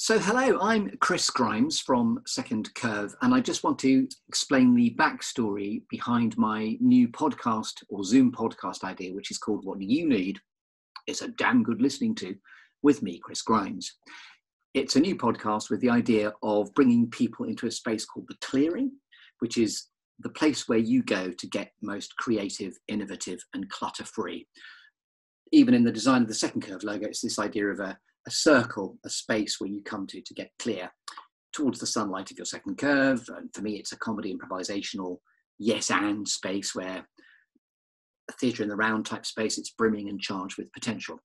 So, hello, I'm Chris Grimes from Second Curve, and I just want to explain the backstory behind my new podcast or Zoom podcast idea, which is called What You Need is a Damn Good Listening to with me, Chris Grimes. It's a new podcast with the idea of bringing people into a space called The Clearing, which is the place where you go to get most creative, innovative, and clutter free. Even in the design of the Second Curve logo, it's this idea of a a circle, a space where you come to to get clear towards the sunlight of your second curve. And for me, it's a comedy improvisational yes and space where a theatre in the round type space, it's brimming and charged with potential.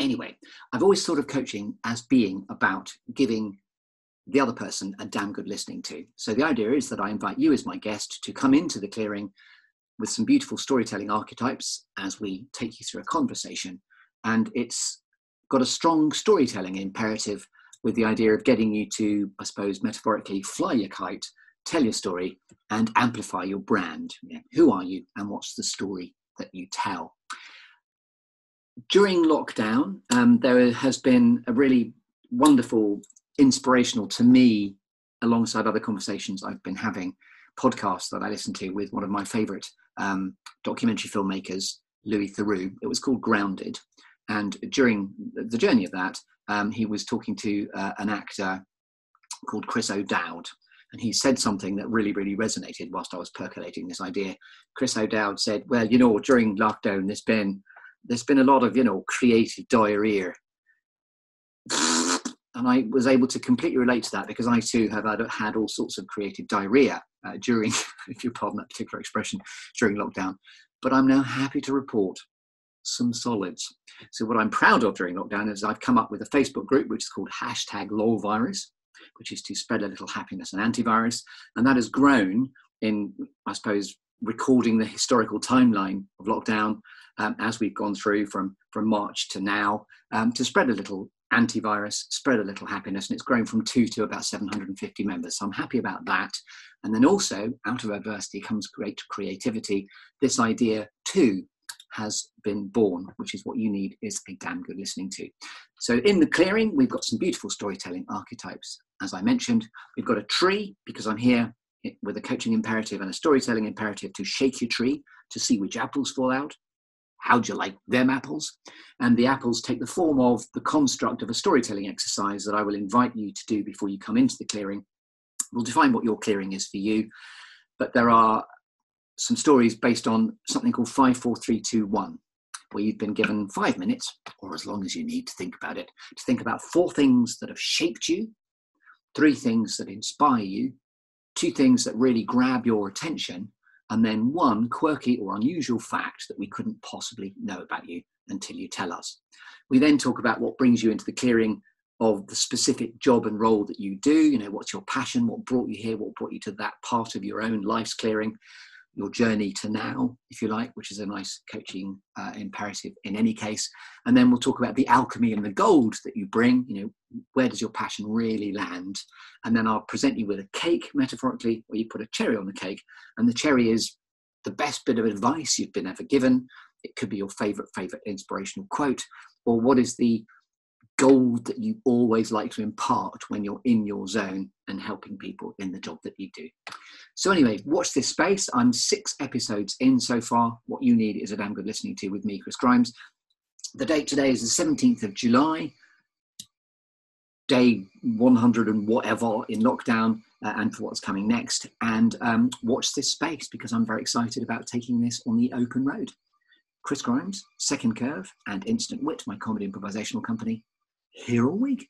Anyway, I've always thought of coaching as being about giving the other person a damn good listening to. So the idea is that I invite you as my guest to come into the clearing with some beautiful storytelling archetypes as we take you through a conversation. And it's got a strong storytelling imperative with the idea of getting you to, I suppose, metaphorically fly your kite, tell your story, and amplify your brand. who are you, and what's the story that you tell? During lockdown, um, there has been a really wonderful, inspirational to me, alongside other conversations I've been having, podcast that I listened to with one of my favorite um, documentary filmmakers, Louis Theroux. It was called Grounded. And during the journey of that, um, he was talking to uh, an actor called Chris O'Dowd. And he said something that really, really resonated whilst I was percolating this idea. Chris O'Dowd said, Well, you know, during lockdown, there's been there's been a lot of, you know, creative diarrhea. And I was able to completely relate to that because I too have had, all sorts of creative diarrhea uh, during, if you pardon that particular expression, during lockdown. But I'm now happy to report some solids. So what I'm proud of during lockdown is I've come up with a Facebook group which is called hashtag LOLvirus, which is to spread a little happiness and antivirus. And that has grown in, I suppose, recording the historical timeline of lockdown um, as we've gone through from, from March to now um, to spread a little antivirus, spread a little happiness, and it's grown from two to about 750 members. So I'm happy about that. And then also, out of adversity comes great creativity. This idea, too, has been born, which is what you need is a damn good listening to. So in the clearing, we've got some beautiful storytelling archetypes. As I mentioned, we've got a tree because I'm here with a coaching imperative and a storytelling imperative to shake your tree to see which apples fall out. How'd you like them apples? And the apples take the form of the construct of a storytelling exercise that I will invite you to do before you come into the clearing. We'll define what your clearing is for you, but there are some stories based on something called 54321, where you've been given five minutes, or as long as you need to think about it, to think about four things that have shaped you, three things that inspire you, two things that really grab your attention, and then one quirky or unusual fact that we couldn't possibly know about you until you tell us. We then talk about what brings you into the clearing of the specific job and role that you do. You know, what's your passion? What brought you here? What brought you to that part of your own life's clearing? Your journey to now, if you like, which is a nice coaching uh, imperative in any case. And then we'll talk about the alchemy and the gold that you bring. You know, where does your passion really land? And then I'll present you with a cake, metaphorically, where you put a cherry on the cake. And the cherry is the best bit of advice you've been ever given. It could be your favorite, favorite inspirational quote, or what is the gold that you always like to impart when you're in your zone and helping people in the job that you do. So, anyway, watch this space. I'm six episodes in so far. What you need is a damn good listening to with me, Chris Grimes. The date today is the 17th of July, day 100 and whatever in lockdown. Uh, and for what's coming next. And um, watch this space because I'm very excited about taking this on the open road. Chris Grimes, Second Curve, and Instant Wit, my comedy improvisational company, week.